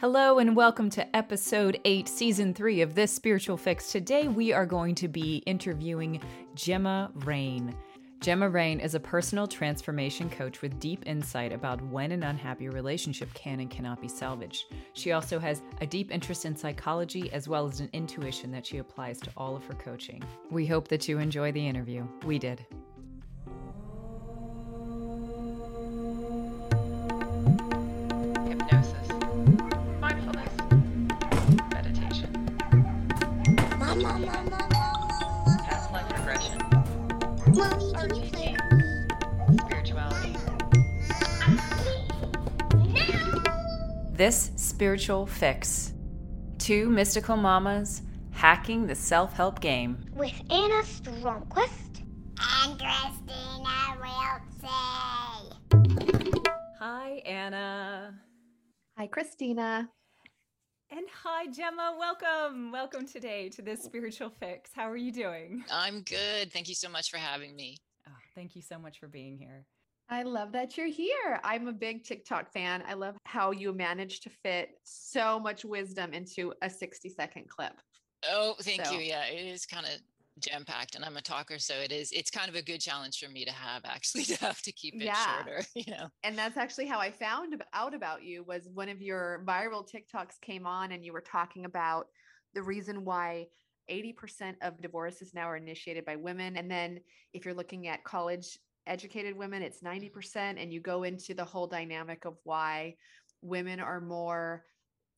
Hello, and welcome to episode 8, season 3 of This Spiritual Fix. Today, we are going to be interviewing Gemma Rain. Gemma Rain is a personal transformation coach with deep insight about when an unhappy relationship can and cannot be salvaged. She also has a deep interest in psychology as well as an intuition that she applies to all of her coaching. We hope that you enjoy the interview. We did. This Spiritual Fix. Two mystical mamas hacking the self help game. with Anna Stromquist and Christina Wiltsey. Hi, Anna. Hi, Christina. And hi, Gemma. Welcome. Welcome today to this Spiritual Fix. How are you doing? I'm good. Thank you so much for having me. Oh, thank you so much for being here. I love that you're here. I'm a big TikTok fan. I love how you manage to fit so much wisdom into a 60 second clip. Oh, thank So- you. Yeah, it is kind of jam packed, and I'm a talker, so it is. It's kind of a good challenge for me to have actually to have to keep it Yeah. shorter. You know. And that's actually how I found out about you was one of your viral TikToks came on and you were talking about the reason why 80% of divorces now are initiated by women. And then if you're looking at college educated women, it's 90%. And you go into the whole dynamic of why women are more,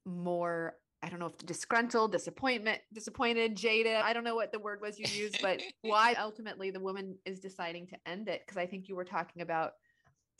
more, I don't know if disgruntled, disappointment, disappointed, jaded. I don't know what the word was you used, but why ultimately the woman is deciding to end it. Cause I think you were talking about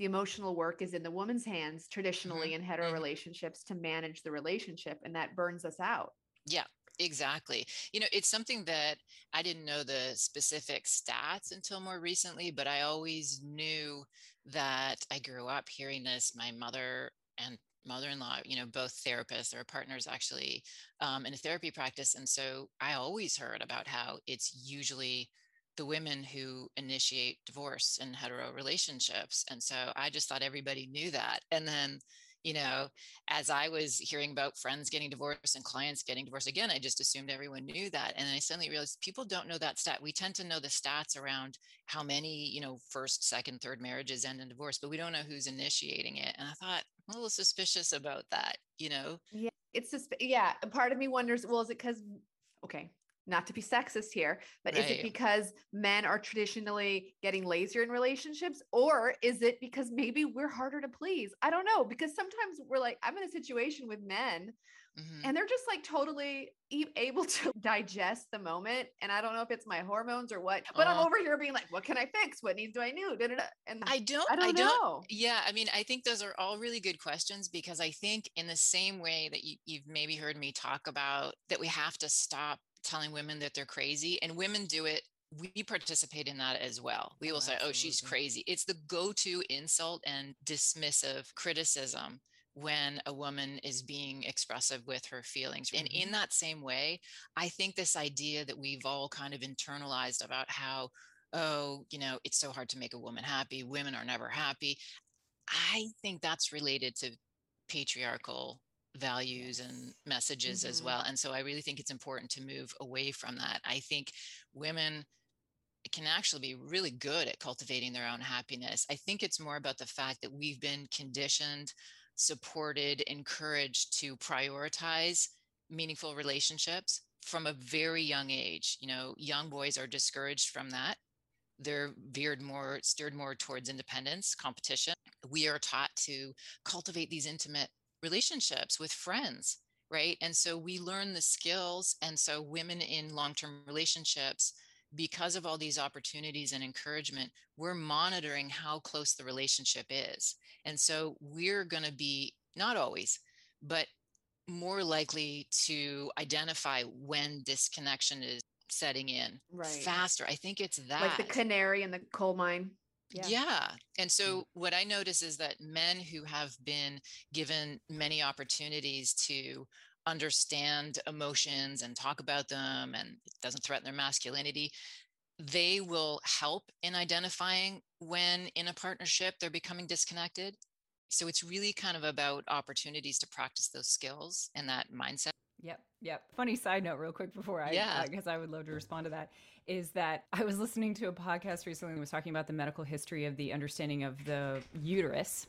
the emotional work is in the woman's hands traditionally in hetero mhm. relationships to manage the relationship and that burns us out Yeah, exactly. You know, it's something that I didn't know the specific stats until more recently, but I always knew that I grew up hearing this. My mother and mother-in-law, you know, both therapists or partners actually um, in a therapy practice. And so I always heard about how it's usually the women who initiate divorce in hetero relationships. And so I just thought everybody knew that. And then you know, as I was hearing about friends getting divorced and clients getting divorced again, I just assumed everyone knew that. And then I suddenly realized people don't know that stat. We tend to know the stats around how many, you know, first, second, third marriages end in divorce, but we don't know who's initiating it. And I thought I'm a little suspicious about that, you know? yeah it's just yeah part of me wonders well is it because okay not to be sexist here but is it because men are traditionally getting lazier in relationships or is it because maybe we're harder to please i don't know because sometimes we're like i'm in a situation with men Mhm. and they're just like totally e- able to digest the moment and i don't know if it's my hormones or what but i'm Uh-huh. over here being like what can i fix what needs do i do and I don't, i don't know Yeah, I mean, I think those are all really good questions because I think, in the same way that you, you've maybe heard me talk about that we have to stop telling women that they're crazy, and women do it. We participate in that as well. We Oh, will say, "Oh, she's crazy." It's the go-to insult and dismissive criticism when a woman is being expressive with her feelings. And in that same way, I think this idea that we've all kind of internalized about how oh, you know, it's so hard to make a woman happy. Women are never happy. I think that's related to patriarchal values and messages as Mhm. well. And so I really think it's important to move away from that. I think women can actually be really good at cultivating their own happiness. I think it's more about the fact that we've been conditioned, supported, encouraged to prioritize meaningful relationships from a very young age. You know, young boys are discouraged from that. They're veered more, steered more towards independence, competition. We are taught to cultivate these intimate relationships with friends, right? And so we learn the skills. And so women in long term relationships, because of all these opportunities and encouragement, we're monitoring how close the relationship is. And so we're going to be, not always, but more likely to identify when disconnection is setting in right. faster. I think it's that. Like the canary in the coal mine. Yeah. yeah. And mm. so what I notice is that men who have been given many opportunities to understand emotions and talk about them and it doesn't threaten their masculinity, they will help in identifying when in a partnership they're becoming disconnected so it's really kind of about opportunities to practice those skills and that mindset Yep. Yep. Funny side note, real quick before I, yeah, because uh, I would love to respond to that, is that I was listening to a podcast recently that was talking about the medical history of the understanding of the uterus.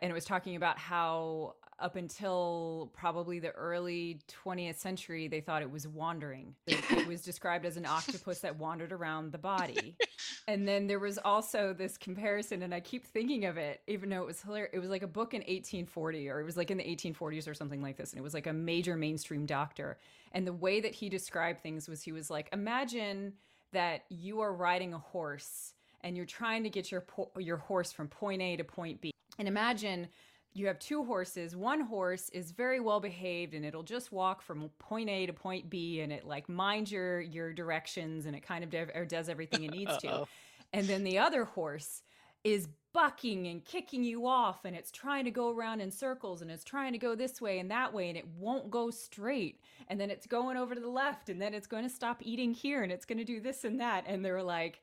And it was talking about how up until probably the early 20th century, they thought it was wandering. It was described as an octopus that wandered around the body. And then there was also this comparison, and I keep thinking of it, even though it was hilarious. It was like a book in 1840, or it was like in the 1840s or something like this. And it was like a major mainstream doctor. And the way that he described things was he was like, imagine that you are riding a horse and you're trying to get your your horse from point A to point B. And imagine you have two horses. One horse is very well behaved and it'll just walk from point A to point B and it like minds your your directions and it kind of de- does everything it needs to. And then the other horse is bucking and kicking you off and it's trying to go around in circles and it's trying to go this way and that way and it won't go straight and then it's going over to the left and then it's going to stop eating here and it's going to do this and that and they're like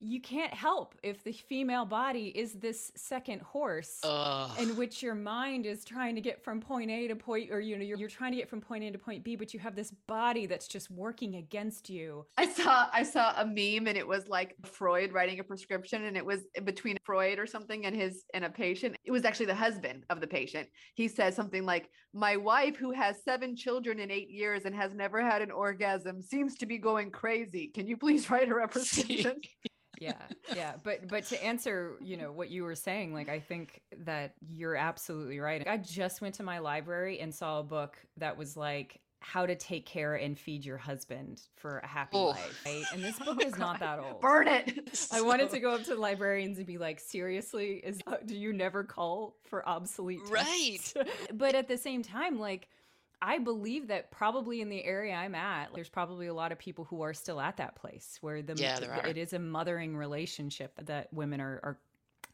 you can't help if the female body is this second horse Ugh. in which your mind is trying to get from point A to point or you know you're, you're trying to get from point A to point B but you have this body that's just working against you. I saw I saw a meme and it was like Freud writing a prescription and it was between Freud or something and his and a patient. It was actually the husband of the patient. He says something like my wife who has 7 children in 8 years and has never had an orgasm seems to be going crazy. Can you please write her a prescription? Yeah yeah but but to answer you know what you were saying like i think that you're absolutely right. I just went to my library and saw a book that was like how to take care and feed your husband for a happy oh. life right? And this oh book oh is God. not that old. Burn it. I wanted to go up to the librarians and be like seriously is do you never call for obsolete right. but at the same time like I believe that probably in the area I'm at, there's probably a lot of people who are still at that place where the yeah, there are. it is a mothering relationship that women are, are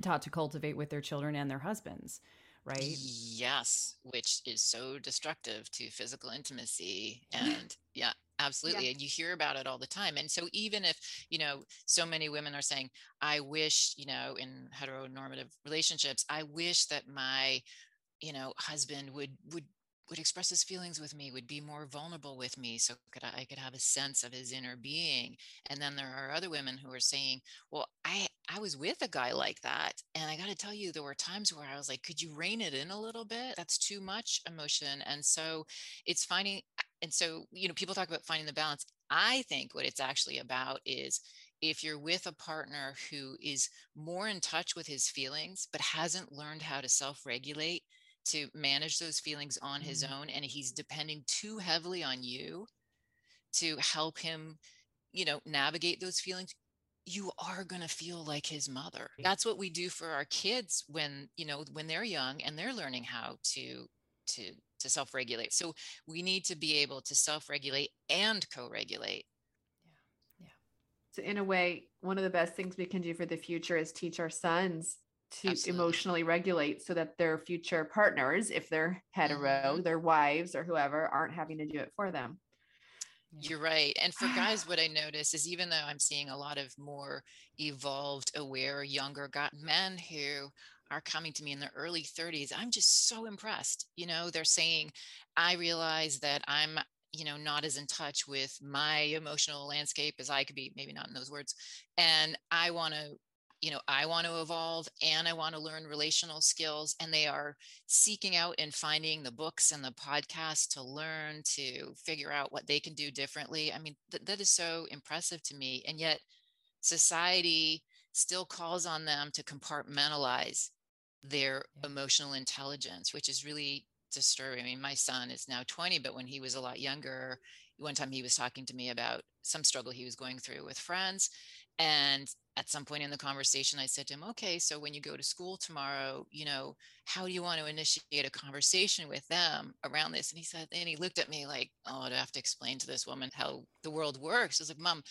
taught to cultivate with their children and their husbands, right? Yes, which is so destructive to physical intimacy and yeah, absolutely yeah. and you hear about it all the time and so even if you know so many women are saying i wish you know in heteronormative relationships i wish that my you know husband would would would express his feelings with me would be more vulnerable with me so could I, I, could have a sense of his inner being and then there are other women who are saying well i i was with a guy like that and i got to tell you there were times where i was like could you rein it in a little bit? That's too much emotion and so it's finding and so you know people talk about finding the balance. I think what it's actually about is if you're with a partner who is more in touch with his feelings but hasn't learned how to self-regulate to manage those feelings on his mm. own and he's depending too heavily on you to help him you know navigate those feelings you are going to feel like his mother. That's what we do for our kids when you know when they're young and they're learning how to to to self-regulate. So we need to be able to self-regulate and co-regulate. Yeah yeah. So in a way one of the best things we can do for the future is teach our sons to Absolutely. emotionally regulate so that their future partners, if they're hetero, mm-hmm. their wives or whoever, aren't having to do it for them. You're right. And for guys, what I notice is even though I'm seeing a lot of more evolved, aware, younger got men who are coming to me in their early 30s, I'm just so impressed. You know, they're saying, I realize that I'm you know not as in touch with my emotional landscape as i could be maybe not in those words and i want to you know i want to evolve and i want to learn relational skills and they are seeking out and finding the books and the podcasts to learn to figure out what they can do differently i mean th- that is so impressive to me and yet society still calls on them to compartmentalize their yeah. emotional intelligence which is really disturbing i mean my son is now 20 but when he was a lot younger one time he was talking to me about some struggle he was going through with friends and at some point in the conversation i said to him okay so when you go to school tomorrow you know how do you want to initiate a conversation with them around this? And he said and he looked at me like oh I'd have to explain to this woman how the world works. I was like mom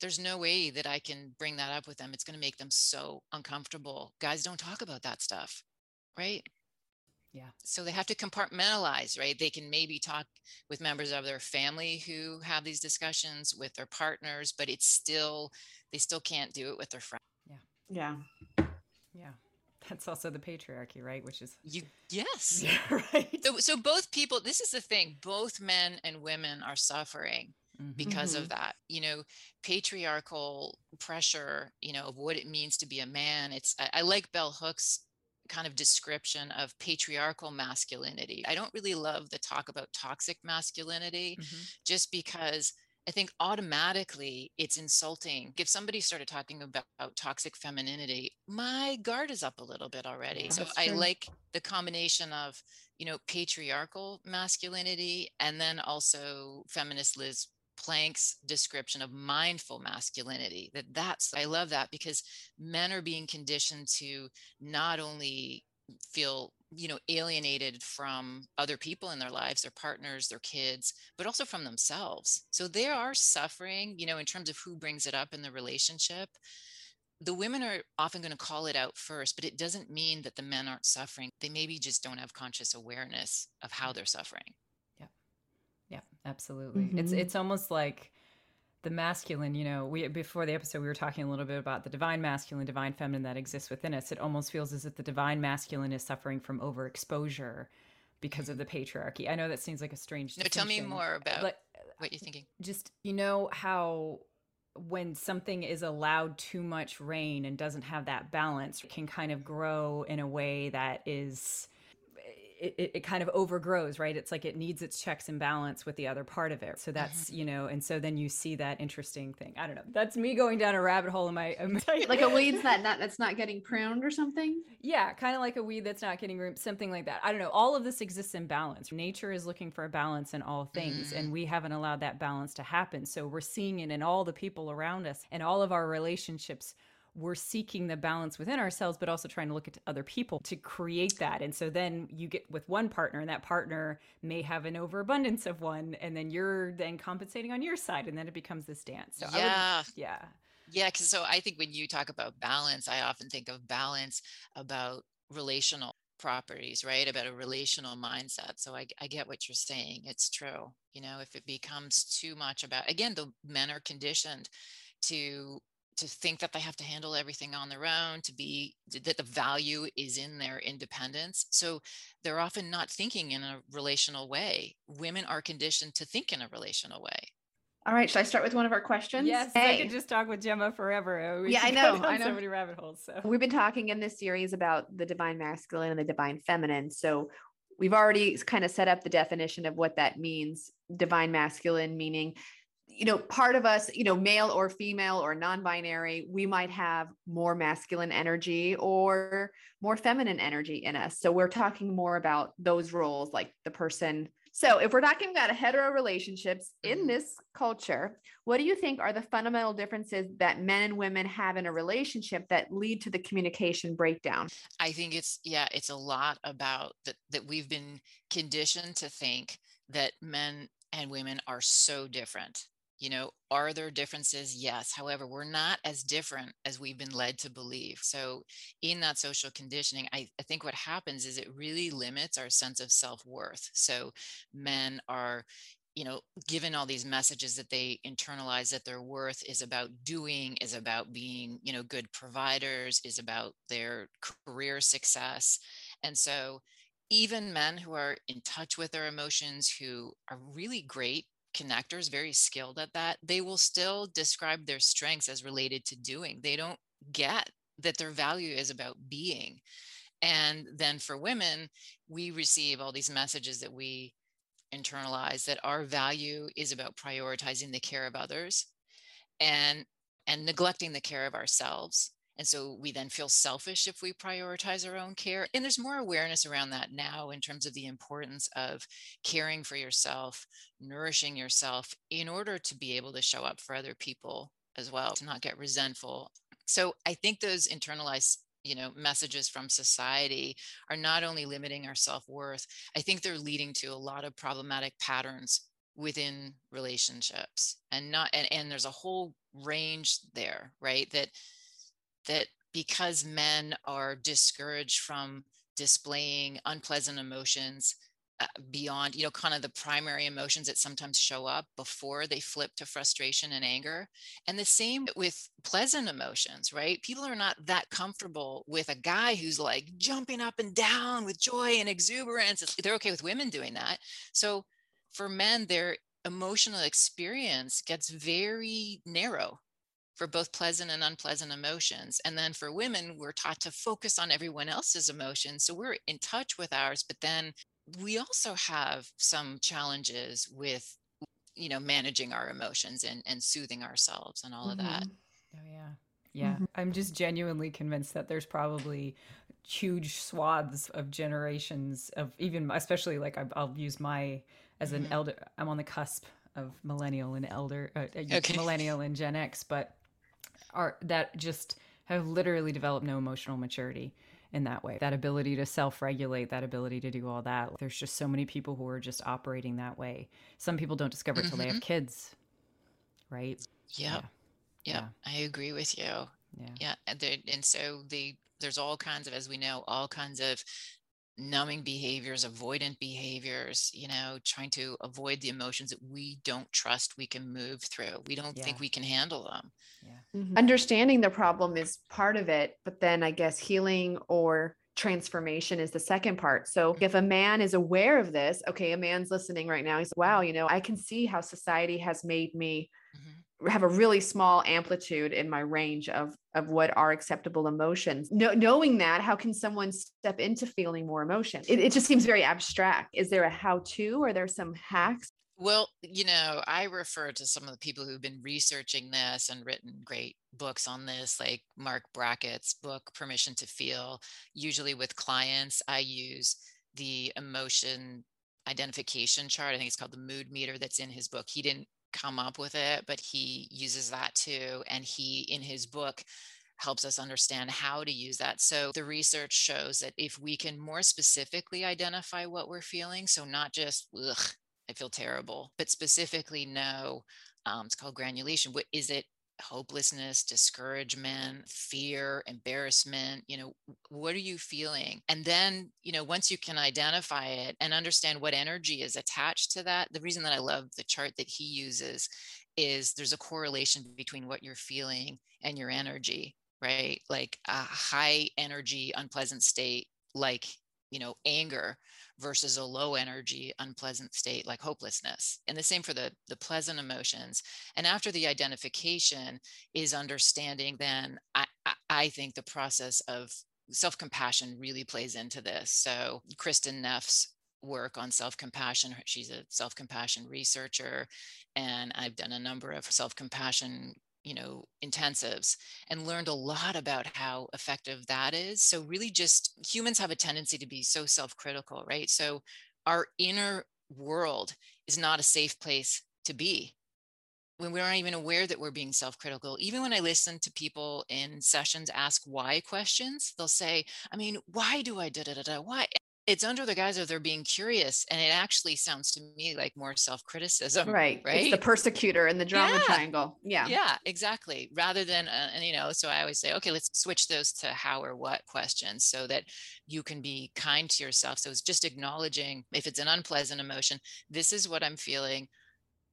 there's no way that i can bring that up with them. It's going to make them so uncomfortable. Guys don't talk about that stuff right? Yeah. So they have to compartmentalize, right? They can maybe talk with members of their family who have these discussions with their partners, but it's still, they still can't do it with their friends. Yeah. Yeah. Yeah. That's also the patriarchy, right? Which is you yes. Yeah, right. So so both people, this is the thing, both men and women are suffering mm-hmm. because mm-hmm. of that. You know, patriarchal pressure, you know, of what it means to be a man. It's I, I like Bell Hooks kind of description of patriarchal masculinity. I don't really love the talk about toxic masculinity mm-hmm. just because I think automatically it's insulting. If somebody started talking about, about toxic femininity, my guard is up a little bit already. Yeah, so I like the combination of, you know, patriarchal masculinity and then also feminist Liz Plank's description of mindful masculinity that that's i love that because men are being conditioned to not only feel you know alienated from other people in their lives their partners their kids but also from themselves so they are suffering you know in terms of who brings it up in the relationship the women are often going to call it out first but it doesn't mean that the men aren't suffering they maybe just don't have conscious awareness of how they're suffering yeah, Yeah. absolutely. Mm-hmm. It's it's almost like the masculine, you know, we before the episode we were talking a little bit about the divine masculine, divine feminine that exists within us. It almost feels as if the divine masculine is suffering from overexposure because of the patriarchy. I know that seems like a strange. Thing. No, tell me more about like, what you're thinking. Just you know how when something is allowed too much rain and doesn't have that balance, it can kind of grow in a way that is it, it, kind of overgrows, right? It's like it needs its checks and balance with the other part of it. So that's, mm-hmm. you know, and so then you see that interesting thing. I don't know. That's me going down a rabbit hole in my, like a weed's that not, that's not getting pruned or something. Yeah, kind of like a weed that's not getting room, something like that. I don't know. All of this exists in balance. Nature is looking for a balance in all things, mm-hmm. and we haven't allowed that balance to happen. So we're seeing it in all the people around us and all of our relationships we're seeking the balance within ourselves, but also trying to look at other people to create that. And so then you get with one partner, and that partner may have an overabundance of one, and then you're then compensating on your side, and then it becomes this dance. So yeah, would, yeah, yeah. Because so I think when you talk about balance, I often think of balance about relational properties, right? About a relational mindset. So I, I get what you're saying. It's true. You know, if it becomes too much about, again, the men are conditioned to to think that they have to handle everything on their own to be that the value is in their independence. So they're often not thinking in a relational way. Women are conditioned to think in a relational way. All right should i start with one of our questions? Yes hey. i could just talk with gemma forever. We yeah i know i know. so many rabbit holes so. We've been talking in this series about the divine masculine and the divine feminine so we've already kind of set up the definition of what that means divine masculine meaning you know, part of us, you know, male or female or non binary, we might have more masculine energy or more feminine energy in us. So we're talking more about those roles, like the person. So if we're talking about hetero relationships in mm-hmm. this culture, what do you think are the fundamental differences that men and women have in a relationship that lead to the communication breakdown? I think it's, yeah, it's a lot about that, that we've been conditioned to think that men and women are so different you know are there differences? Yes. However we're not as different as we've been led to believe. So in that social conditioning I, I, think what happens is it really limits our sense of self-worth. So men are you know given all these messages that they internalize that their worth is about doing is about being you know good providers is about their career success. And so even men who are in touch with their emotions who are really great connectors, very skilled at that, they will still describe their strengths as related to doing. They don't get that their value is about being and then for women we receive all these messages that we internalize that our value is about prioritizing the care of others and and neglecting the care of ourselves and so we then feel selfish if we prioritize our own care. And there's more awareness around that now in terms of the importance of caring for yourself, nourishing yourself in order to be able to show up for other people as well, to not get resentful. So I think those internalized you know messages from society are not only limiting our self-worth i think they're leading to a lot of problematic patterns within relationships and not and, and there's a whole range there right that that because men are discouraged from displaying unpleasant emotions uh, beyond you know kind of the primary emotions that sometimes show up before they flip to frustration and anger. And the same with pleasant emotions right? People are not that comfortable with a guy who's like jumping up and down with joy and exuberance. They're okay with women doing that. So for men their emotional experience gets very narrow for both pleasant and unpleasant emotions. And then for women, we're taught to focus on everyone else's emotions. So we're in touch with ours, but then we also have some challenges with, you know, managing our emotions and, and soothing ourselves and all mm-hmm. of that. Mm-hmm. Oh, yeah. Yeah. Mm-hmm. I'm just genuinely convinced that there's probably huge swaths of generations of even, especially like I'll use my, as an mm-hmm. elder, I'm on the cusp of millennial and elder, uh, uh okay. millennial and Gen X, but are that just have literally developed no emotional maturity in that way. That ability to self regulate, that ability to do all that. There's just so many people who are just operating that way. Some people don't discover it till mm-hmm. they have mm-hmm. kids, right? Yep. Yeah. yeah. I agree with you. Yeah. Yeah. And, and so the, there's all kinds of, as we know, all kinds of numbing behaviors, avoidant behaviors, you know, trying to avoid the emotions that we don't trust we can move through. We don't yeah. think we can handle them. Yeah. Mm-hmm. Understanding the problem is part of it, but then I guess healing or transformation is the second part. So if a man is aware of this, okay, a man's listening right now, he's wow, you know, I can see how society has made me have a really small amplitude in my range of of what are acceptable emotions. No, knowing that how can someone step into feeling more emotion? It, it just seems very abstract. Is there a how to or there some hacks? Well you know i refer to some of the people who've been researching this and written great books on this like Marc Brackett's book permission to feel. Usually with clients i use the emotion identification chart. I think it's called the mood meter that's in his book. He didn't come up with it, but he uses that too. And he, in his book, helps us understand how to use that. So the research shows that if we can more specifically identify what we're feeling, so not just, ugh, I feel terrible, but specifically know, um, it's called granulation. What is it? Hopelessness, discouragement, fear, embarrassment, you know, what are you feeling? And then, you know, once you can identify it and understand what energy is attached to that, the reason that I love the chart that he uses is there's a correlation between what you're feeling and your energy, right? Like a high energy, unpleasant state, like, you know, anger versus a low energy unpleasant state like hopelessness. And the same for the the pleasant emotions. And after the identification is understanding then i i think the process of self-compassion really plays into this. So Kristin Neff's work on self-compassion she's a self-compassion researcher and i've done a number of self-compassion you know intensives and learned a lot about how effective that is. So really just humans have a tendency to be so self-critical right? So our inner world is not a safe place to be when we aren't even aware that we're being self-critical. Even when i listen to people in sessions ask why questions they'll say i mean why do i da da da da? Why it's under the guise of they're being curious and it actually sounds to me like more self-criticism right right it's the persecutor in the drama yeah. triangle yeah yeah exactly rather than uh, and you know so i always say okay let's switch those to how or what questions so that you can be kind to yourself so it's just acknowledging if it's an unpleasant emotion this is what i'm feeling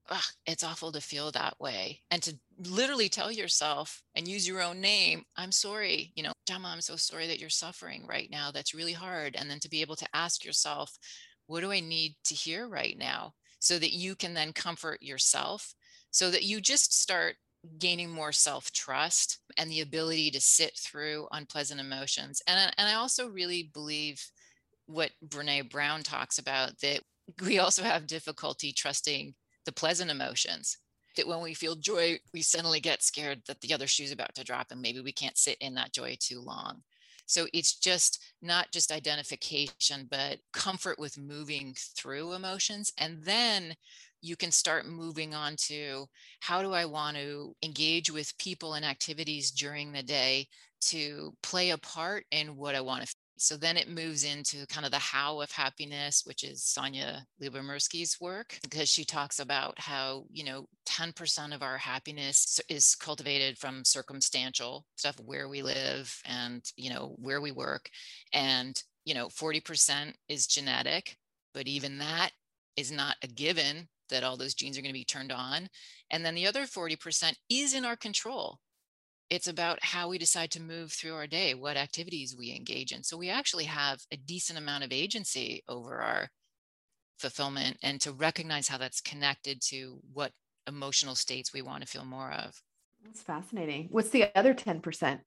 Ugh, it's awful to feel that way and to literally tell yourself and use your own name i'm sorry you know Gemma i'm so sorry that you're suffering right now that's really hard and then to be able to ask yourself what do i need to hear right now so that you can then comfort yourself so that you just start gaining more self trust and the ability to sit through unpleasant emotions. And, and I also really believe what Brene Brown talks about that we also have difficulty trusting the pleasant emotions. That when we feel joy, we suddenly get scared that the other shoe's about to drop and maybe we can't sit in that joy too long. So it's just not just identification, but comfort with moving through emotions. And then you can start moving on to how do I want to engage with people and activities during the day to play a part in what I want to so then it moves into kind of the how of happiness, which is Sonja Lyubomirsky's work, because she talks about how, you know, 10% of our happiness is cultivated from circumstantial stuff, where we live and, you know, where we work. And, you know, 40% is genetic, but even that is not a given that all those genes are going to be turned on. And then the other 40% is in our control it's about how we decide to move through our day, what activities we engage in. So we actually have a decent amount of agency over our fulfillment and to recognize how that's connected to what emotional states we want to feel more of. That's fascinating. What's the other 10%?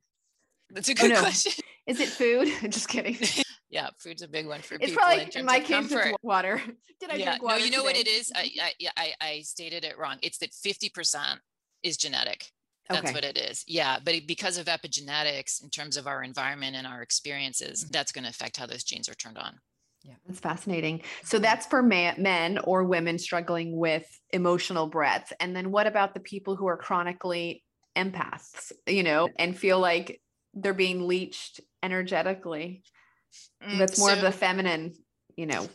That's a oh, good oh, no. question. Is it food? Just kidding. yeah, food's a big one for people. it's people. Probably, in, in my case, it's water. Did I yeah. drink water? No, you know today? what it is? I, mm-hmm. I, I stated it wrong. It's that 50% is genetic that's okay. what it is. Yeah. But because of epigenetics, in terms of our environment and our experiences, mm-hmm. that's going to affect how those genes are turned on. Yeah, that's fascinating. So mm-hmm. that's for man, men or women struggling with emotional breadth. And then what about the people who are chronically empaths, you know, and feel like they're being leached energetically? Mm, that's more so, of the feminine, you know.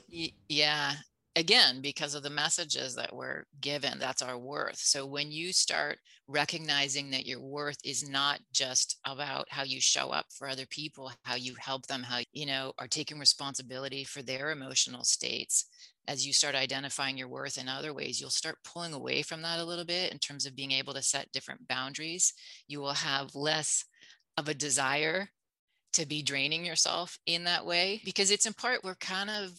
Yeah again because of the messages that we're given that's our worth. So when you start recognizing that your worth is not just about how you show up for other people how you help them how you know are taking responsibility for their emotional states as you start identifying your worth in other ways you'll start pulling away from that a little bit in terms of being able to set different boundaries. You will have less of a desire to be draining yourself in that way because it's in part we're kind of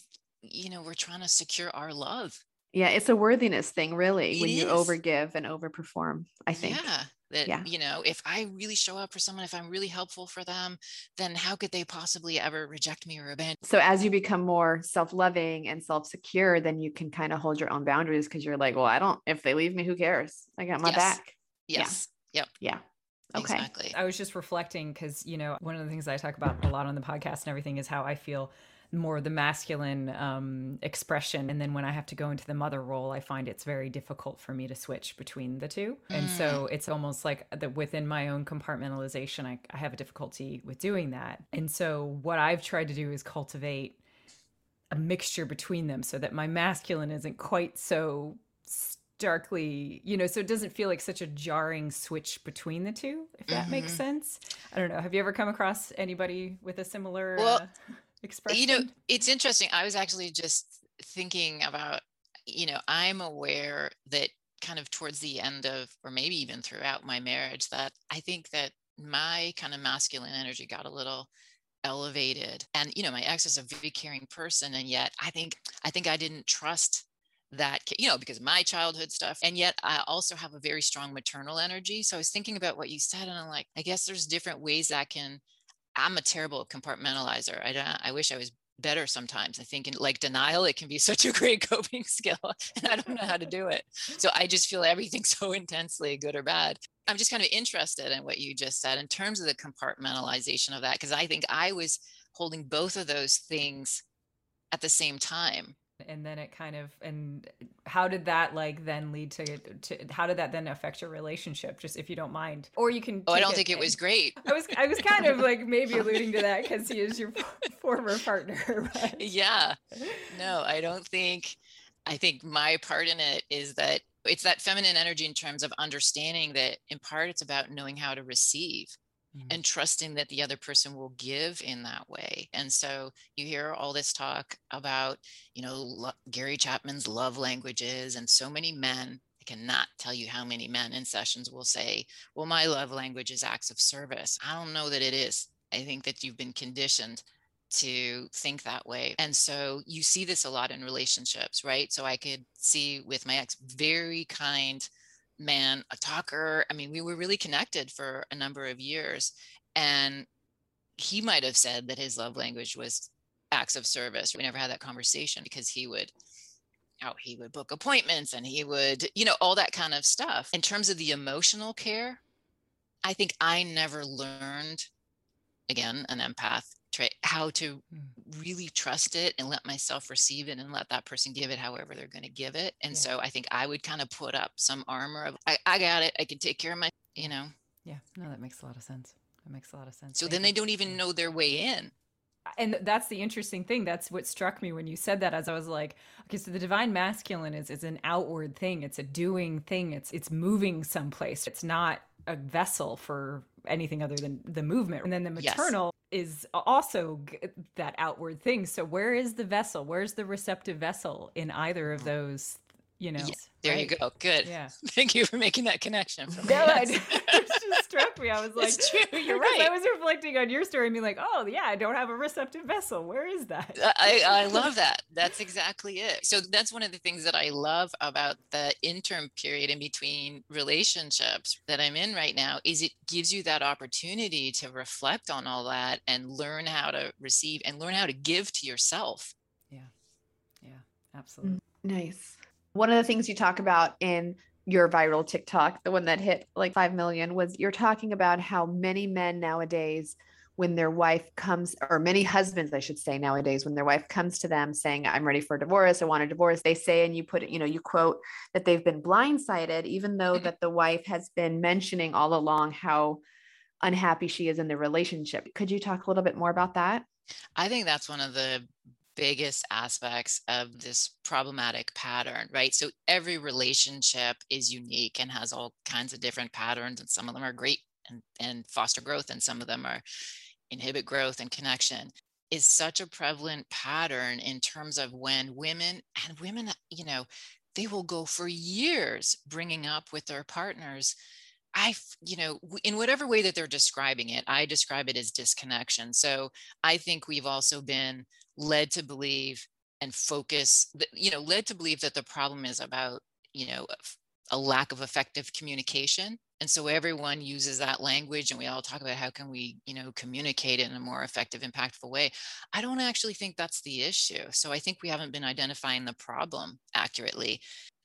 you know, we're trying to secure our love. Yeah, it's a worthiness thing, really, it when is. you overgive and overperform. I think. Yeah. That, yeah. you know, if I really show up for someone, if I'm really helpful for them, then how could they possibly ever reject me or abandon? So as you become more self-loving and self-secure, then you can kind of hold your own boundaries because you're like, well, I don't, if they leave me, who cares? I got my yes. back. Yes. Yeah. Yep. Yeah. Okay. Exactly. I was just reflecting because, you know, one of the things I talk about a lot on the podcast and everything is how I feel more the masculine um, expression. And then when I have to go into the mother role, I find it's very difficult for me to switch between the two. Mm. And so mm. it's almost like that within my own compartmentalization, I, I have a difficulty with doing that. And so what I've tried to do is cultivate a mixture between them so that my masculine isn't quite so starkly, you know, so it doesn't feel like such a jarring switch between the two, if that mm-hmm. makes sense. I don't know. Have you ever come across anybody with a similar? Well, uh expression? You know, it's interesting. I was actually just thinking about, you know, I'm aware that kind of towards the end of, or maybe even throughout my marriage, that I think that my kind of masculine energy got a little elevated. And, you know, my ex is a very caring person. And yet I think, I think I didn't trust that you know because my childhood stuff and yet i also have a very strong maternal energy so i was thinking about what you said and i'm like i guess there's different ways that can I'm a terrible compartmentalizer. I don't, I wish I was better sometimes. I think in like denial, it can be such a great coping skill and I don't know how to do it. So I just feel everything so intensely good or bad. I'm just kind of interested in what you just said in terms of the compartmentalization of that, because I think I was holding both of those things at the same time and then it kind of and how did that like then lead to, to how did that then affect your relationship just if you don't mind? Or you can oh i don't it think it was great. I was i was kind of like maybe alluding to that because he is your former partner but. yeah. No i don't think i think my part in it is that it's that feminine energy in terms of understanding that in part it's about knowing how to receive mm-hmm. and trusting that the other person will give in that way. And so you hear all this talk about, you know, lo- Gary Chapman's love languages, and so many men. I cannot tell you how many men in sessions will say, Well, my love language is acts of service. I don't know that it is. I think that you've been conditioned to think that way. And so you see this a lot in relationships, right? So I could see with my ex, very kind, man, a talker. I mean, we were really connected for a number of years. And he might have said that his love language was acts of service. We never had that conversation because he would oh, he would book appointments and he would, you know, all that kind of stuff. In terms of the emotional care, I think I never learned again, an empath how to mm. really trust it and let myself receive it and let that person give it however they're going to give it. And yeah. so I think I would kind of put up some armor of, I, I got it. I can take care of my, you know. Yeah, no, that makes a lot of sense. That makes a lot of sense. So Thank then you. they don't even know their way in. And that's the interesting thing. That's what struck me when you said that as I was like, okay, so the divine masculine is is an outward thing. It's a doing thing. It's it's moving someplace. It's not a vessel for anything other than the movement. And then the maternal yes. is also that outward thing. So where is the vessel? Where's the receptive vessel in either of mm. those you know. Yeah, there right? you go. Good. Yeah. Thank you for making that connection. For no, it just struck me. I was like, it's true. You're right. I was reflecting on your story and being like, oh yeah, I don't have a receptive vessel. Where is that? Uh, I, I love that. That's exactly it. So that's one of the things that I love about the interim period in between relationships that I'm in right now is it gives you that opportunity to reflect on all that and learn how to receive and learn how to give to yourself. Yeah. Yeah. Mm, absolutely. Nice. One of the things you talk about in your viral TikTok, the one that hit like 5 million, was you're talking about how many men nowadays, when their wife comes, or many husbands, I should say, nowadays, when their wife comes to them saying, I'm ready for a divorce, I want a divorce, they say, and you put it, you know, you quote that they've been blindsided, even though mm-hmm. that the wife has been mentioning all along how unhappy she is in the relationship. Could you talk a little bit more about that? I think that's one of the biggest aspects of this problematic pattern, right? So every relationship is unique and has all kinds of different patterns, and some of them are great and, and foster growth, and some of them are inhibit growth and connection is such a prevalent pattern in terms of when women and women you know they will go for years bringing up with their partners I, you know, in whatever way that they're describing it, I describe it as disconnection. So I think we've also been led to believe and focus, you know, led to believe that the problem is about, you know, a lack of effective communication. And so everyone uses that language and we all talk about how can we, you know, communicate in a more effective, impactful way. I don't actually think that's the issue. So I think we haven't been identifying the problem accurately.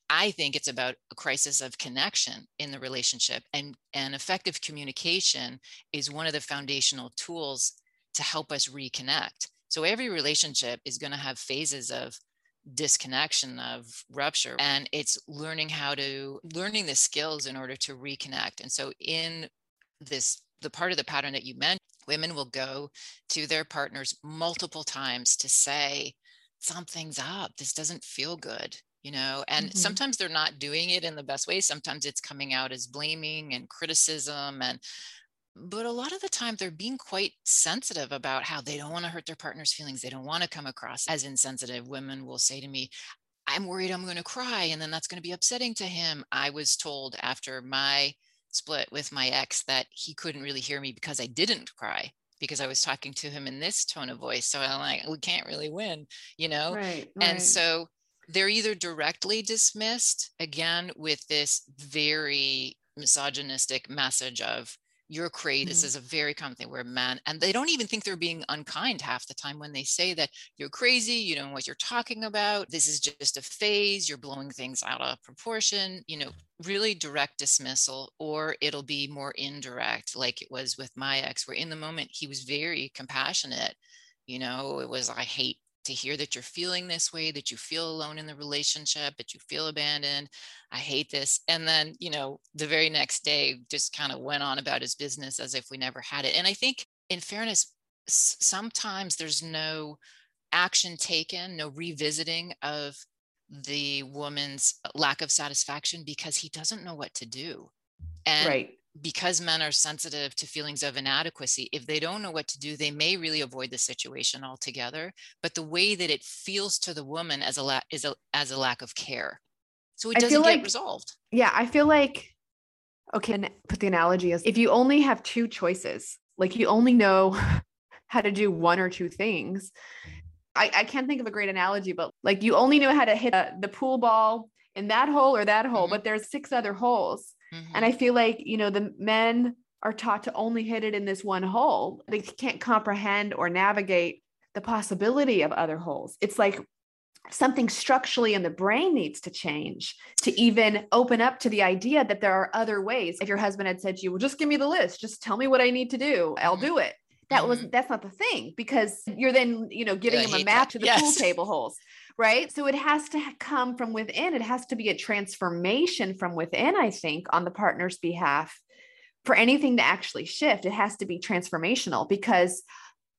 I think it's about a crisis of connection in the relationship and, and effective communication is one of the foundational tools to help us reconnect. So every relationship is going to have phases of disconnection of rupture and it's learning how to learning the skills in order to reconnect. And so in this the part of the pattern that you mentioned, women will go to their partners multiple times to say something's up. This doesn't feel good you know and mm-hmm. sometimes they're not doing it in the best way sometimes it's coming out as blaming and criticism and but a lot of the time they're being quite sensitive about how they don't want to hurt their partner's feelings they don't want to come across as insensitive women will say to me i'm worried i'm going to cry and then that's going to be upsetting to him i was told after my split with my ex that he couldn't really hear me because i didn't cry because I was talking to him in this tone of voice. So I'm like, we can't really win, you know? Right, right. And so they're either directly dismissed again with this very misogynistic message of you're crazy. Mm-hmm. This is a very common thing where men, and they don't even think they're being unkind half the time when they say that you're crazy, you don't know what you're talking about. This is just a phase, you're blowing things out of proportion, you know, really direct dismissal, or it'll be more indirect, like it was with my ex, where in the moment he was very compassionate. You know, it was, I hate to hear that you're feeling this way, that you feel alone in the relationship, that you feel abandoned. I hate this. And then, you know, the very next day just kind of went on about his business as if we never had it. And I think, in fairness, sometimes there's no action taken, no revisiting of the woman's uh, lack of satisfaction because he doesn't know what to do. And right because men are sensitive to feelings of inadequacy, if they don't know what to do, they may really avoid the situation altogether. But the way that it feels to the woman as a la- is a, as a lack of care, so it doesn't get like, resolved. Yeah, I feel like okay. And put the analogy as if you only have two choices, like you only know how to do one or two things. I, I can't think of a great analogy, but like you only know how to hit a, the pool ball in that hole or that hole, Mhm. but there's six other holes. Mhm. And I feel like, you know, the men are taught to only hit it in this one hole. They can't comprehend or navigate the possibility of other holes. It's like something structurally in the brain needs to change to even open up to the idea that there are other ways. If your husband had said to you, well, just give me the list, just tell me what I need to do, I'll Mhm. do it. That was Mhm. that's not the thing because you're then, you know, giving I him a map that. to the pool table holes, right? So it has to come from within. It has to be a transformation from within, I think, on the partner's behalf. For anything to actually shift, it has to be transformational because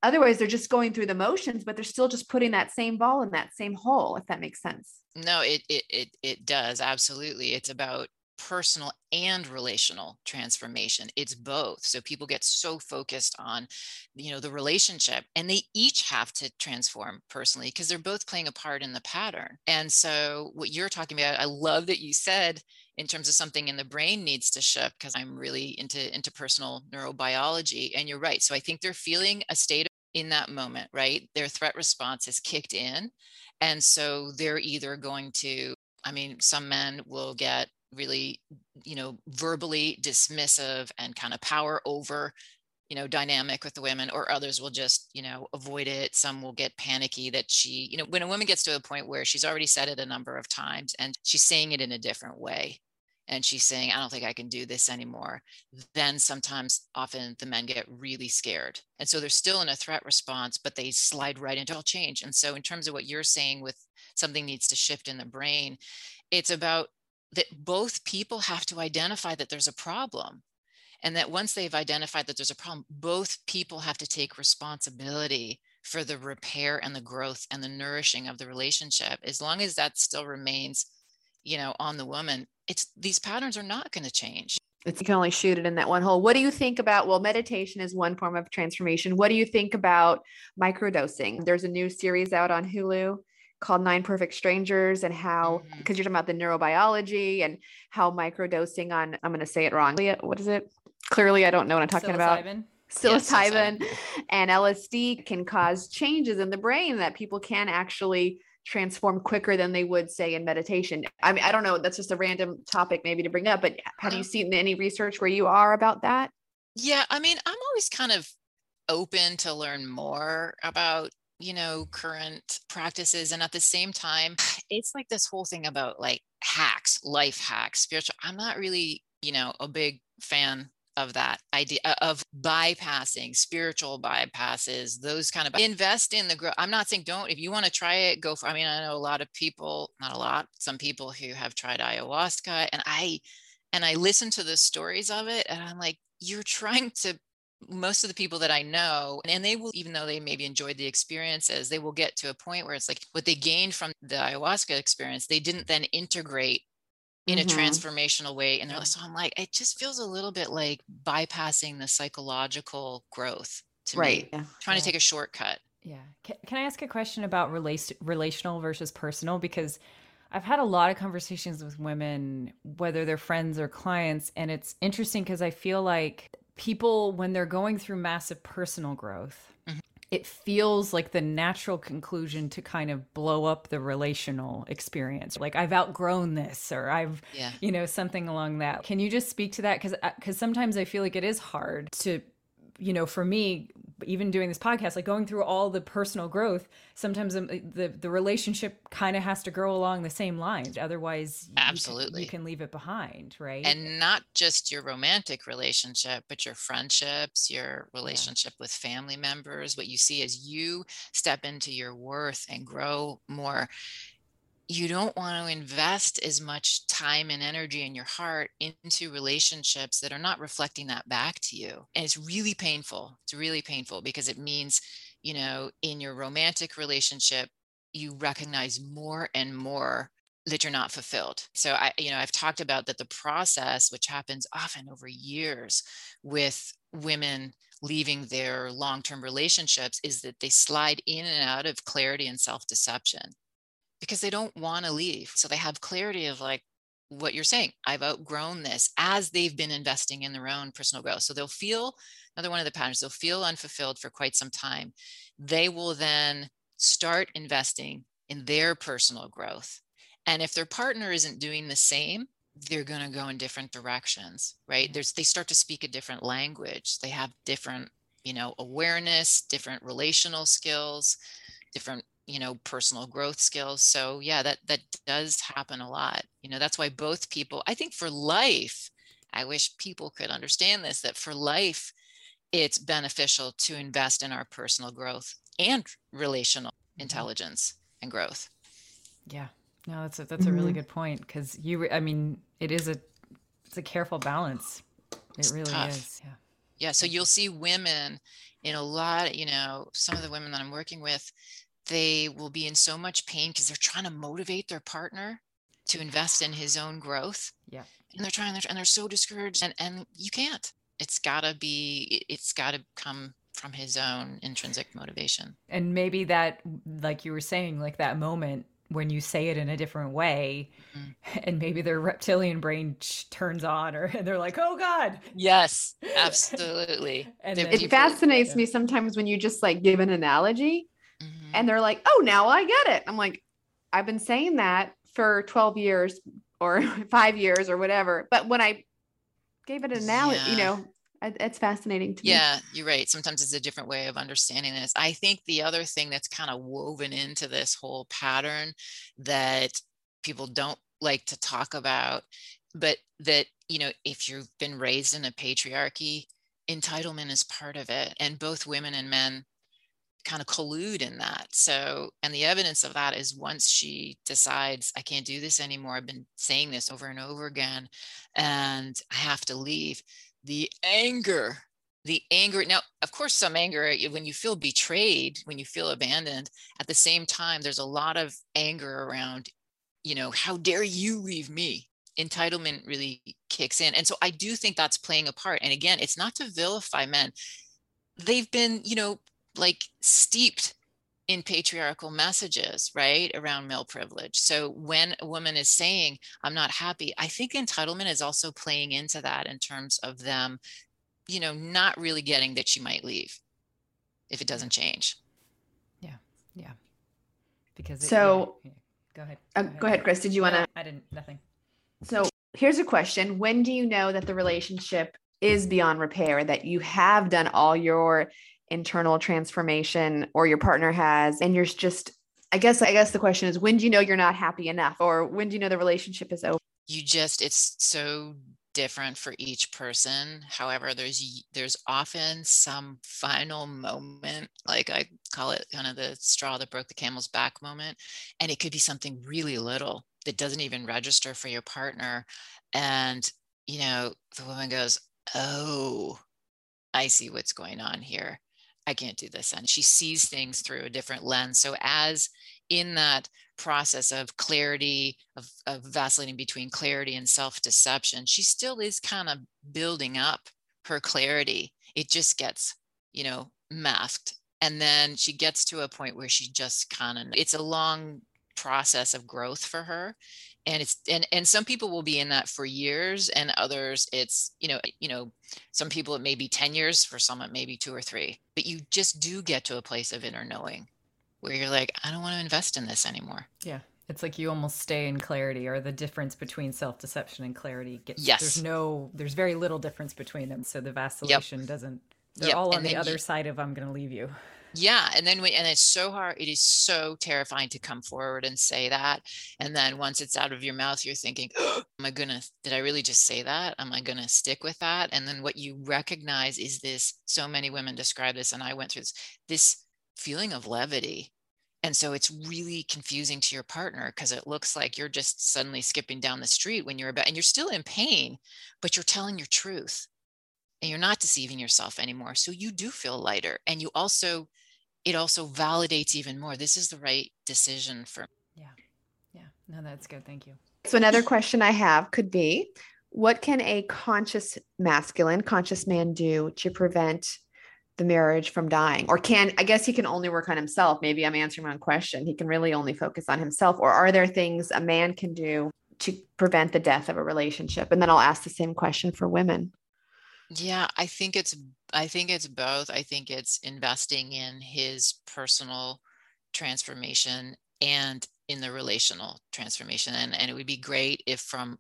otherwise they're just going through the motions, but they're still just putting that same ball in that same hole, if that makes sense. No, it it it it does absolutely. It's about personal and relational transformation. It's both. So people get so focused on, you know, the relationship, and they each have to transform personally because they're both playing a part in the pattern. And so what you're talking about, I love that you said in terms of something in the brain needs to shift because I'm really into interpersonal neurobiology. And you're right. So I think they're feeling a state in that moment, right? Their threat response is kicked in. And so they're either going to, I mean, some men will get really, you know, verbally dismissive and kind of power over, you know, dynamic with the women, or others will just, you know, avoid it. Some will get panicky that she, you know, when a woman gets to a point where she's already said it a number of times and she's saying it in a different way. And she's saying, I don't think I can do this anymore. Then sometimes, often the men get really scared. And so they're still in a threat response, but they slide right into all change. And so, in terms of what you're saying with something needs to shift in the brain, it's about that both people have to identify that there's a problem and that once they've identified that there's a problem both people have to take responsibility for the repair and the growth and the nourishing of the relationship as long as that still remains you know on the woman it's these patterns are not going to change It's, you can only shoot it in that one hole. What do you think about? Well, meditation is one form of transformation. What do you think about microdosing? There's a new series out on Hulu called Nine Perfect Strangers, and how, because you're talking about the neurobiology and how microdosing on, I'm going to say it wrong. What is it? Clearly, I don't know what I'm talking about. Psilocybin? psilocybin and LSD can cause changes in the brain that people can actually transform quicker than they would say in meditation. I mean, I don't know, that's just a random topic maybe to bring up, but have you Uh-huh. seen any research where you are about that? yeah i mean i'm always kind of open to learn more about you know current practices and at the same time it's like this whole thing about like hacks life hacks spiritual i'm not really you know a big fan of that idea uh, of bypassing spiritual bypasses those kind of invest in the growth i'm not saying don't if you want to try it go for i mean i know a lot of people not a lot some people who have tried ayahuasca and i and i listen to the stories of it and i'm like you're trying to most of the people that I know, and they will, even though they maybe enjoyed the experiences, they will get to a point where it's like what they gained from the ayahuasca experience, they didn't then integrate in a Mhm. transformational way. And they're like, so I'm like, it just feels a little bit like bypassing the psychological growth to Right. me, Yeah. trying Yeah. to take a shortcut. Yeah. Can, can I ask a question about relation, relational versus personal? Because I've had a lot of conversations with women, whether they're friends or clients, and it's interesting because I feel like people, when they're going through massive personal growth, Mhm. it feels like the natural conclusion to kind of blow up the relational experience. Like I've outgrown this, or I've Yeah. you know something along that can you just speak to that because because sometimes i feel like it is hard to you know for me even doing this podcast like going through all the personal growth sometimes um, the the relationship kind of has to grow along the same lines otherwise you can- Absolutely. you can leave it behind right And not just your romantic relationship, but your friendships, your relationship with family members. What you see as you step into your worth and grow more, you don't want to invest as much time and energy in your heart into relationships that are not reflecting that back to you. And it's really painful. It's really painful because it means, you know, in your romantic relationship, you recognize more and more that you're not fulfilled. So I, you know, I've talked about that the process, which happens often over years with women leaving their long-term relationships, is that they slide in and out of clarity and self-deception because they don't want to leave. So they have clarity of like what you're saying, I've outgrown this as they've been investing in their own personal growth. So they'll feel another one of the patterns, they'll feel unfulfilled for quite some time. They will then start investing in their personal growth. And if their partner isn't doing the same, they're going to go in different directions, right? Mm-hmm. There's they start to speak a different language. They have different, you know, awareness, different relational skills, different you know personal growth skills. So yeah that that does happen a lot. You know that's why both people i think for life i wish people could understand this that for life it's beneficial to invest in our personal growth and relational mm-hmm. intelligence and growth. Yeah. No that's a that's a really mm-hmm. good point because you i mean it is a it's a careful balance. It it's really tough. is. Yeah. Yeah so you'll see women in a lot you know some of the women that i'm working with they will be in so much pain because they're trying to motivate their partner to invest in his own growth. Yeah. And they're trying, and they're so discouraged, and, and you can't. It's gotta be, it's gotta come from his own intrinsic motivation. And maybe that, like you were saying, like that moment when you say it in a different way mm-hmm. and maybe their reptilian brain turns on or and they're like oh god yes absolutely and it people, fascinates yeah. me sometimes when you just like give an analogy. And they're like, oh, now I get it. I'm like, I've been saying that for 12 years or five years or whatever. But when I gave it an now, yeah. you know, it's fascinating to me. Yeah, you're right. Sometimes it's a different way of understanding this. I think the other thing that's kind of woven into this whole pattern that people don't like to talk about, but that, you know, if you've been raised in a patriarchy, entitlement is part of it. And both women and men kind of collude in that. So, and the evidence of that is once she decides, I can't do this anymore, I've been saying this over and over again, and I have to leave, the anger, the anger. Now, of course, some anger, eh, when you feel betrayed, when you feel abandoned, at the same time, there's a lot of anger around, you know, how dare you leave me? Entitlement really kicks in. And so I do think that's playing a part. And again, it's not to vilify men they've been you know like steeped in patriarchal messages, right, around male privilege. So when a woman is saying, I'm not happy, I think entitlement is also playing into that in terms of them, you know, not really getting that she might leave if it doesn't change. Yeah. Yeah. Because so yeah, yeah. Go, ahead. Uh, go ahead. go ahead, Chris. Did you want to? I didn't, nothing. So here's a question When do you know that the relationship is beyond repair, that you have done all your internal transformation or your partner has and you're just I guess I guess the question is when do you know you're not happy enough or when do you know the relationship is over? You just it's so different for each person. However, there's there's often some final moment, like I call it kind of the straw that broke the camel's back moment, and it could be something really little that doesn't even register for your partner and you know, the woman goes, "Oh, I see what's going on here." I can't do this. And she sees things through a different lens. So, as in that process of clarity, of, of vacillating between clarity and self deception, she still is kind of building up her clarity. It just gets, you know, masked. And then she gets to a point where she just kind of, it's a long process of growth for her and it's and and some people will be in that for years and others it's you know you know some people it may be 10 years for some it may be two or three but you just do get to a place of inner knowing where you're like i don't want to invest in this anymore yeah it's like you almost stay in clarity or the difference between self-deception and clarity gets yes there's no there's very little difference between them so the vacillation yep. doesn't they're yep. all on the other you, side of i'm going to leave you yeah and then we and it's so hard it is so terrifying to come forward and say that and then once it's out of your mouth you're thinking oh, am i gonna did i really just say that? Am i gonna stick with that? And then what you recognize is this so many women describe this and i went through this this feeling of levity and so it's really confusing to your partner because it looks like you're just suddenly skipping down the street when you're about and you're still in pain but you're telling your truth and you're not deceiving yourself anymore so you do feel lighter and you also it also validates even more. This is the right decision for yeah. Yeah. No that's good. Thank you. So another question i have could be what can a conscious masculine conscious man do to prevent the marriage from dying? Or can i guess he can only work on himself. Maybe i'm answering my own question. He can really only focus on himself. Or are there things a man can do to prevent the death of a relationship? And then i'll ask the same question for women yeah, I think it's I think it's both. I think it's investing in his personal transformation and in the relational transformation and, and it would be great if from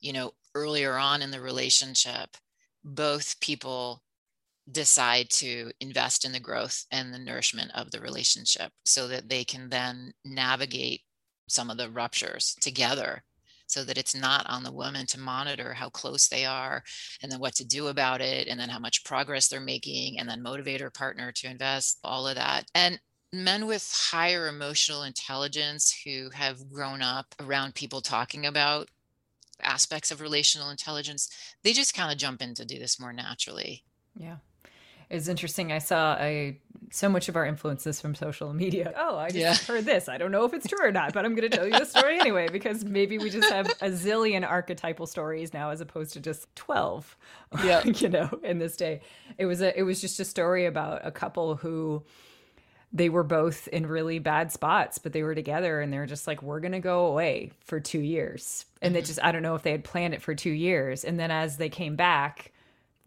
you know earlier on in the relationship both people decide to invest in the growth and the nourishment of the relationship so that they can then navigate some of the ruptures together so that it's not on the woman to monitor how close they are and then what to do about it and then how much progress they're making and then motivate her partner to invest all of that. And men with higher emotional intelligence who have grown up around people talking about aspects of relational intelligence they just kind of jump in to do this more naturally. Yeah it's interesting. I saw a so much of our influences from social media. Oh, I just yeah. heard this. I don't know if it's true or not, but I'm going to tell you the story anyway because maybe we just have a zillion archetypal stories now as opposed to just 12. Yeah. you know, in this day. It was a it was just a story about a couple who they were both in really bad spots, but they were together and they're just like, we're going to go away for two years. And mm-hmm. they just, I don't know if they had planned it for two years. And then as they came back,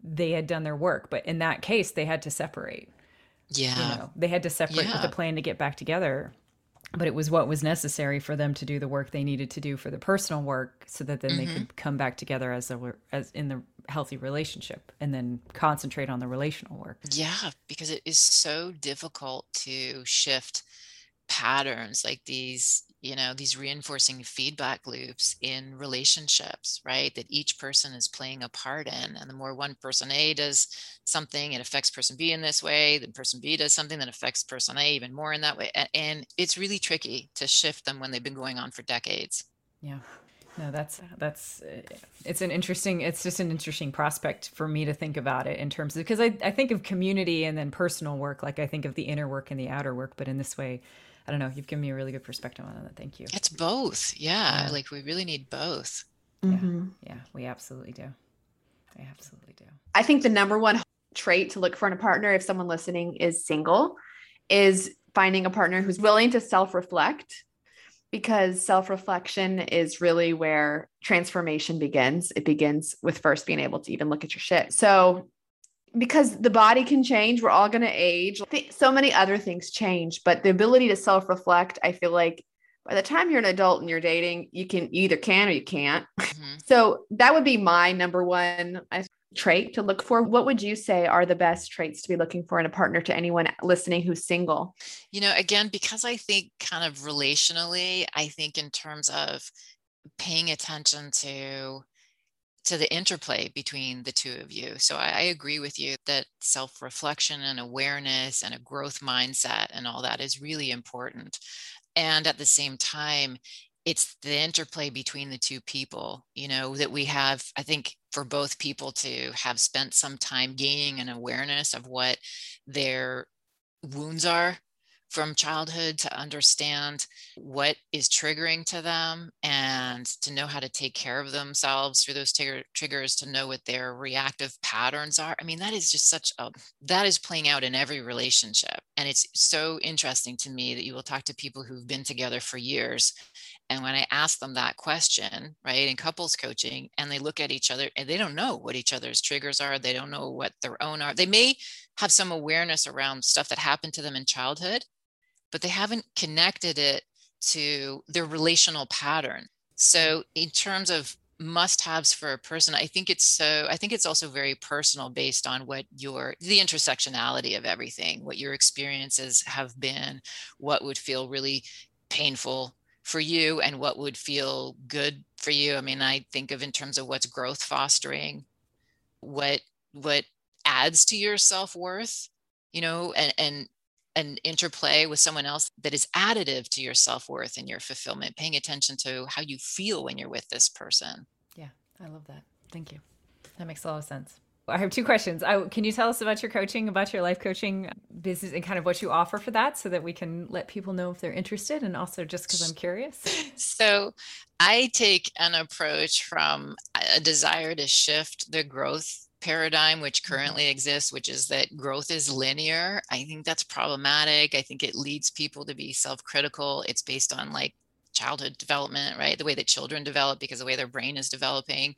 they had done their work. But in that case, they had to separate. Yeah. You know, they had to separate yeah. with a plan to get back together. But it was what was necessary for them to do the work they needed to do for the personal work so that then mm-hmm. they could come back together as a, as in the healthy relationship and then concentrate on the relational work. Yeah, because it is so difficult to shift patterns like these you know these reinforcing feedback loops in relationships right that each person is playing a part in and the more one person a does something it affects person b in this way then person b does something that affects person a even more in that way and it's really tricky to shift them when they've been going on for decades. Yeah. No that's that's eh, it's an interesting it's just an interesting prospect for me to think about it in terms of because I, I think of community and then personal work like i think of the inner work and the outer work but in this way I don't know. You've given me a really good perspective on that. Thank you. It's both. Yeah. yeah. Like we really need both. Mm-hmm. Yeah. Yeah. We absolutely do. We absolutely do. I think the number one trait to look for in a partner, if someone listening is single, is finding a partner who's willing to self reflect because self reflection is really where transformation begins. It begins with first being able to even look at your shit. So because the body can change we're all going to age so many other things change but the ability to self-reflect i feel like by the time you're an adult and you're dating you can you either can or you can't. Mm-hmm. so that would be my number one trait to look for. What would you say are the best traits to be looking for in a partner to anyone listening who's single? You know again because i think kind of relationally i think in terms of paying attention to to the interplay between the two of you. So I, I agree with you that self reflection and awareness and a growth mindset and all that is really important. And at the same time, it's the interplay between the two people, you know, that we have, I think, for both people to have spent some time gaining an awareness of what their wounds are from childhood to understand what is triggering to them and to know how to take care of themselves through those triggers to know what their reactive patterns are. I mean that is just such a that is playing out in every relationship. And it's so interesting to me that you will talk to people who've been together for years. And when i ask them that question right in couples coaching and they look at each other and they don't know what each other's triggers are they don't know what their own are they may have some awareness around stuff that happened to them in childhood but they haven't connected it to their relational pattern. So, in terms of must haves for a person, I think it's so, I think it's also very personal based on what your, the intersectionality of everything, what your experiences have been, what would feel really painful for you and what would feel good for you. I mean, I think of in terms of what's growth fostering, what, what adds to your self worth, you know, and, and an interplay with someone else that is additive to your self-worth and your fulfillment paying attention to how you feel when you're with this person. Yeah i love that. Thank you. That makes a lot of sense. I have two questions. I, can you tell us about your coaching about your life coaching business and kind of what you offer for that so that we can let people know if they're interested and also just because i'm curious? So i take an approach from a desire to shift the growth paradigm which mm-hmm. currently exists, which is that growth is linear. I think that's problematic. I think it leads people to be self critical. It's based on like childhood development, right? The way that children develop because the way their brain is developing.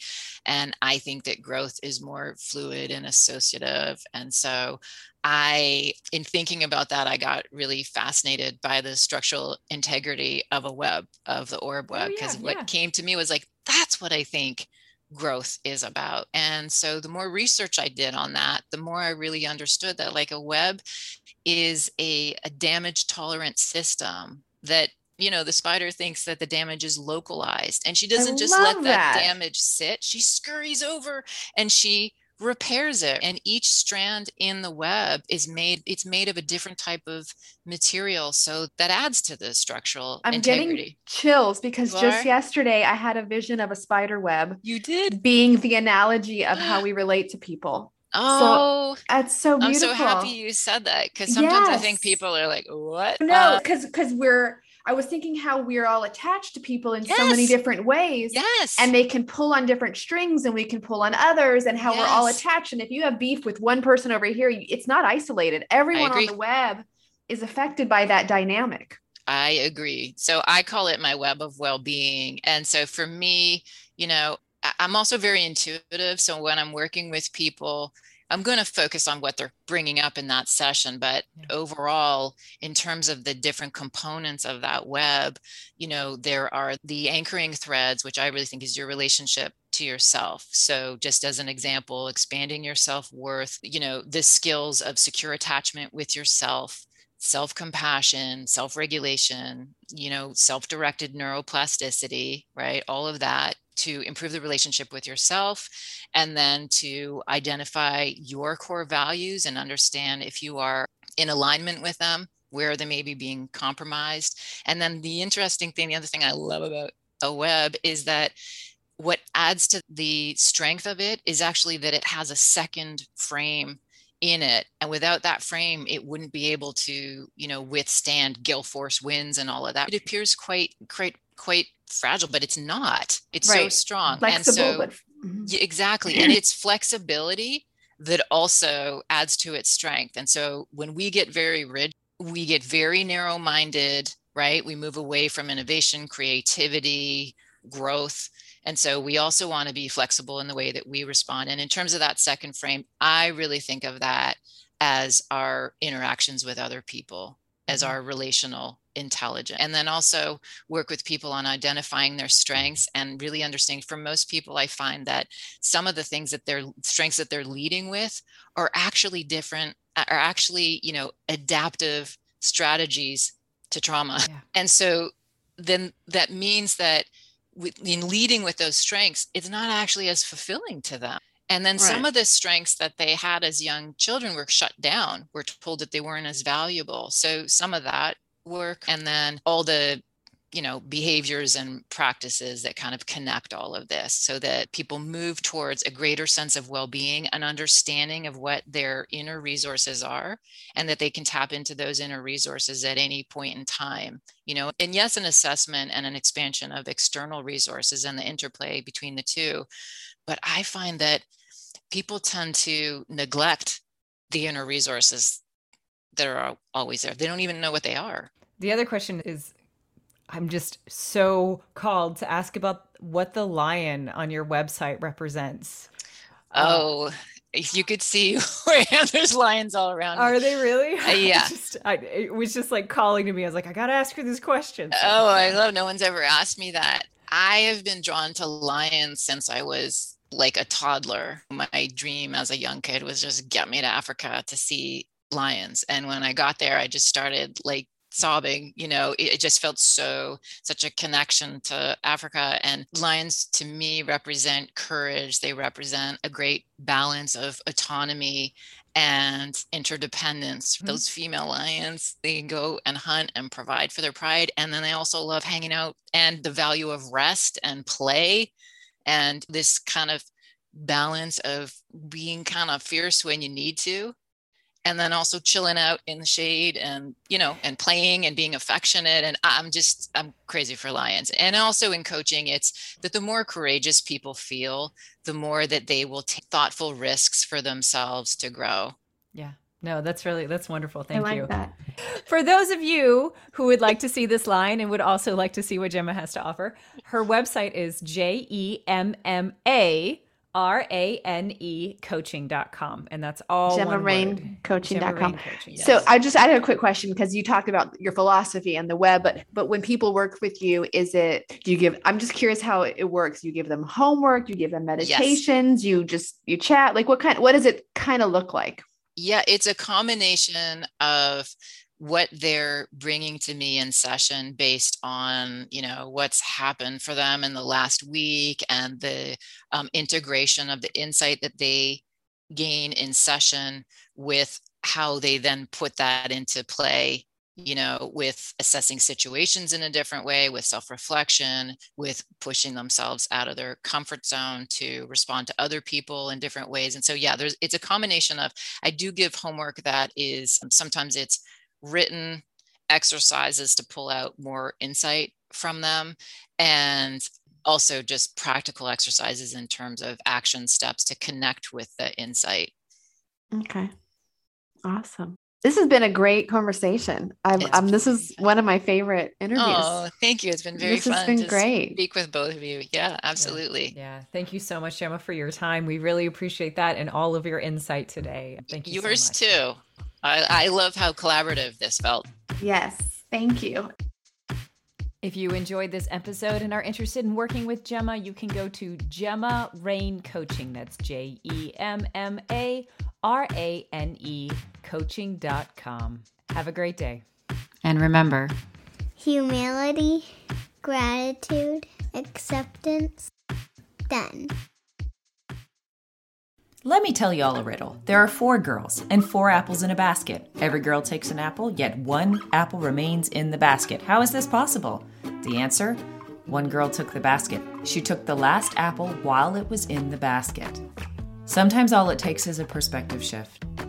And I think that growth is more fluid and associative. And so I, in thinking about that, I got really fascinated by the structural integrity of a web, of the orb web, because oh, yeah, what yeah. came to me was like, that's what I think growth is about. And so the more research I did on that, the more I really understood that like a web is a, a damage tolerant system that you know the spider thinks that the damage is localized and she doesn't I just let that, that damage sit she scurries over and she repairs it and each strand in the web is made it's made of a different type of material so that adds to the structural i'm integrity. getting chills because you just are? yesterday i had a vision of a spider web you did being the analogy of how we relate to people Oh, so, that's so beautiful. I'm so happy you said that because sometimes yes. I think people are like, "What?" No, because uh, because we're I was thinking how we're all attached to people in yes. so many different ways. Yes. And they can pull on different strings and we can pull on others and how yes. we're all attached. And if you have beef with one person over here, it's not isolated. Everyone on the web is affected by that dynamic. I agree. So I call it my web of well being. And so for me, you know, I'm also very intuitive. So when I'm working with people, I'm going to focus on what they're bringing up in that session, but yeah. overall, in terms of the different components of that web, you know, there are the anchoring threads, which I really think is your relationship to yourself. So, just as an example, expanding your self worth, you know, the skills of secure attachment with yourself, self compassion, self regulation, you know, self directed neuroplasticity, right? All of that to improve the relationship with yourself and then to identify your core values and understand if you are in alignment with them where they may be being compromised. And then the interesting thing the other thing i love about a web is that what adds to the strength of it is actually that it has a second frame in it. And without that frame it wouldn't be able to you know withstand gale force winds and all of that. It appears quite quite quite fragile, but it's not. It's right. so strong. Flexible, and so but... mm-hmm. exactly. and it's flexibility that also adds to its strength. And so when we get very rigid, we get very narrow minded, right? We move away from innovation, creativity, growth. And so we also want to be flexible in the way that we respond. And in terms of that second frame, I really think of that as our interactions with other people, as our relational intelligence. and then also work with people on identifying their strengths and really understanding for most people i find that some of the things that their strengths that they're leading with are actually different are actually you know adaptive strategies to trauma yeah. and so then that means that in leading with those strengths it's not actually as fulfilling to them and then right. some of the strengths that they had as young children were shut down, were told that they weren't as valuable. So some of that work and then all the you know behaviors and practices that kind of connect all of this so that people move towards a greater sense of well-being an understanding of what their inner resources are and that they can tap into those inner resources at any point in time you know and yes an assessment and an expansion of external resources and the interplay between the two but i find that people tend to neglect the inner resources that are always there they don't even know what they are the other question is I'm just so called to ask about what the lion on your website represents. Oh, if you could see where there's lions all around. Are they really? Uh, yeah. just, I, it was just like calling to me. I was like, I got to ask her this question. So. Oh, I love no one's ever asked me that. I have been drawn to lions since I was like a toddler. My dream as a young kid was just get me to Africa to see lions. And when I got there, I just started like sobbing you know it, it, just felt so such a connection to africa and lions to me represent courage they represent a great balance of autonomy and interdependence mm-hmm. those female lions they go and hunt and provide for their pride and then they also love hanging out and the value of rest and play and this kind of balance of being kind of fierce when you need to and then also chilling out in the shade and you know and playing and being affectionate. And i'm just i'm crazy for lions. And also in coaching it's that the more courageous people feel the more that they will take thoughtful risks for themselves to grow No, that's really that's wonderful. Thank I like you. That. For those of you who would like to see this line and would also like to see what Gemma has to offer, her website is J E M M A R A N E coaching.com. And that's all Gemma one Rain word. coaching.com. Coaching, So. I just I had a quick question because you talked about your philosophy and the web, but but when people work with you, is it do you give I'm just curious how it works. You give them homework, you give them meditations, you just you chat. Like what kind what does it kind of look like? Yeah, it's a combination of what they're bringing to me in session based on you know what's happened for them in the last week and the um, integration of the insight that they gain in session with how they then put that into play you know with assessing situations in a different way with self-reflection with pushing themselves out of their comfort zone to respond to other people in different ways and so yeah there's it's a combination of i do give homework that is um, sometimes it's written exercises to pull out more insight from them and also just practical exercises in terms of action steps to connect with the insight Okay. Awesome. This has been a great conversation. I've, It's um, this been is one of my favorite interviews. oh thank you it's been very This has fun been to great. speak with both of you yeah absolutely Yeah. Thank you so much, Gemma, for your time. We really appreciate that and all of your insight today. Thank you. so yours much. too I, I love how collaborative this felt Yes. Thank you. If you enjoyed this episode and are interested in working with Gemma, you can go to Gemma Rain Coaching. That's J E M M A R A N E coaching.com. Have a great day. and remember Humility, gratitude, acceptance. Done. Let me tell you all a riddle. There are four girls and four apples in a basket. Every girl takes an apple, yet one apple remains in the basket. How is this possible? The answer one girl took the basket. She took the last apple while it was in the basket. Sometimes all it takes is a perspective shift.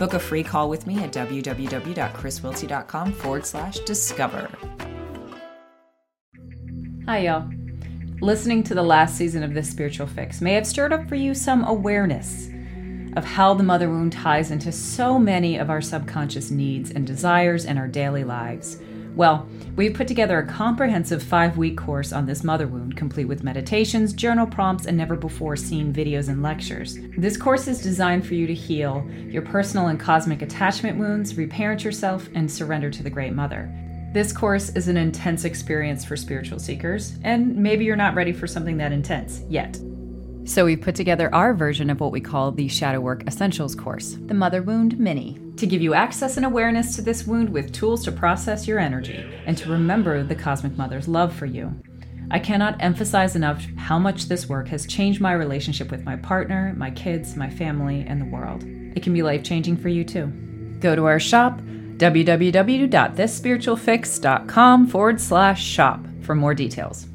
book a free call with me at www.chriswilty.com forward slash discover. Hi, y'all. Listening to the last season of this spiritual fix may have stirred up for you some awareness of how the mother wound ties into so many of our subconscious needs and desires in our daily lives. Well, we've put together a comprehensive five week course on this mother wound, complete with meditations, journal prompts, and never before seen videos and lectures. This course is designed for you to heal your personal and cosmic attachment wounds, reparent yourself, and surrender to the Great Mother. This course is an intense experience for spiritual seekers, and maybe you're not ready for something that intense yet. So we've put together our version of what we call the Shadow Work Essentials course, the Mother Wound Mini, to give you access and awareness to this wound with tools to process your energy and to remember the Cosmic Mother's love for you. I cannot emphasize enough how much this work has changed my relationship with my partner, my kids, my family, and the world. It can be life changing for you too. Go to our shop, www.thisspiritualfix.com forward slash shop for more details.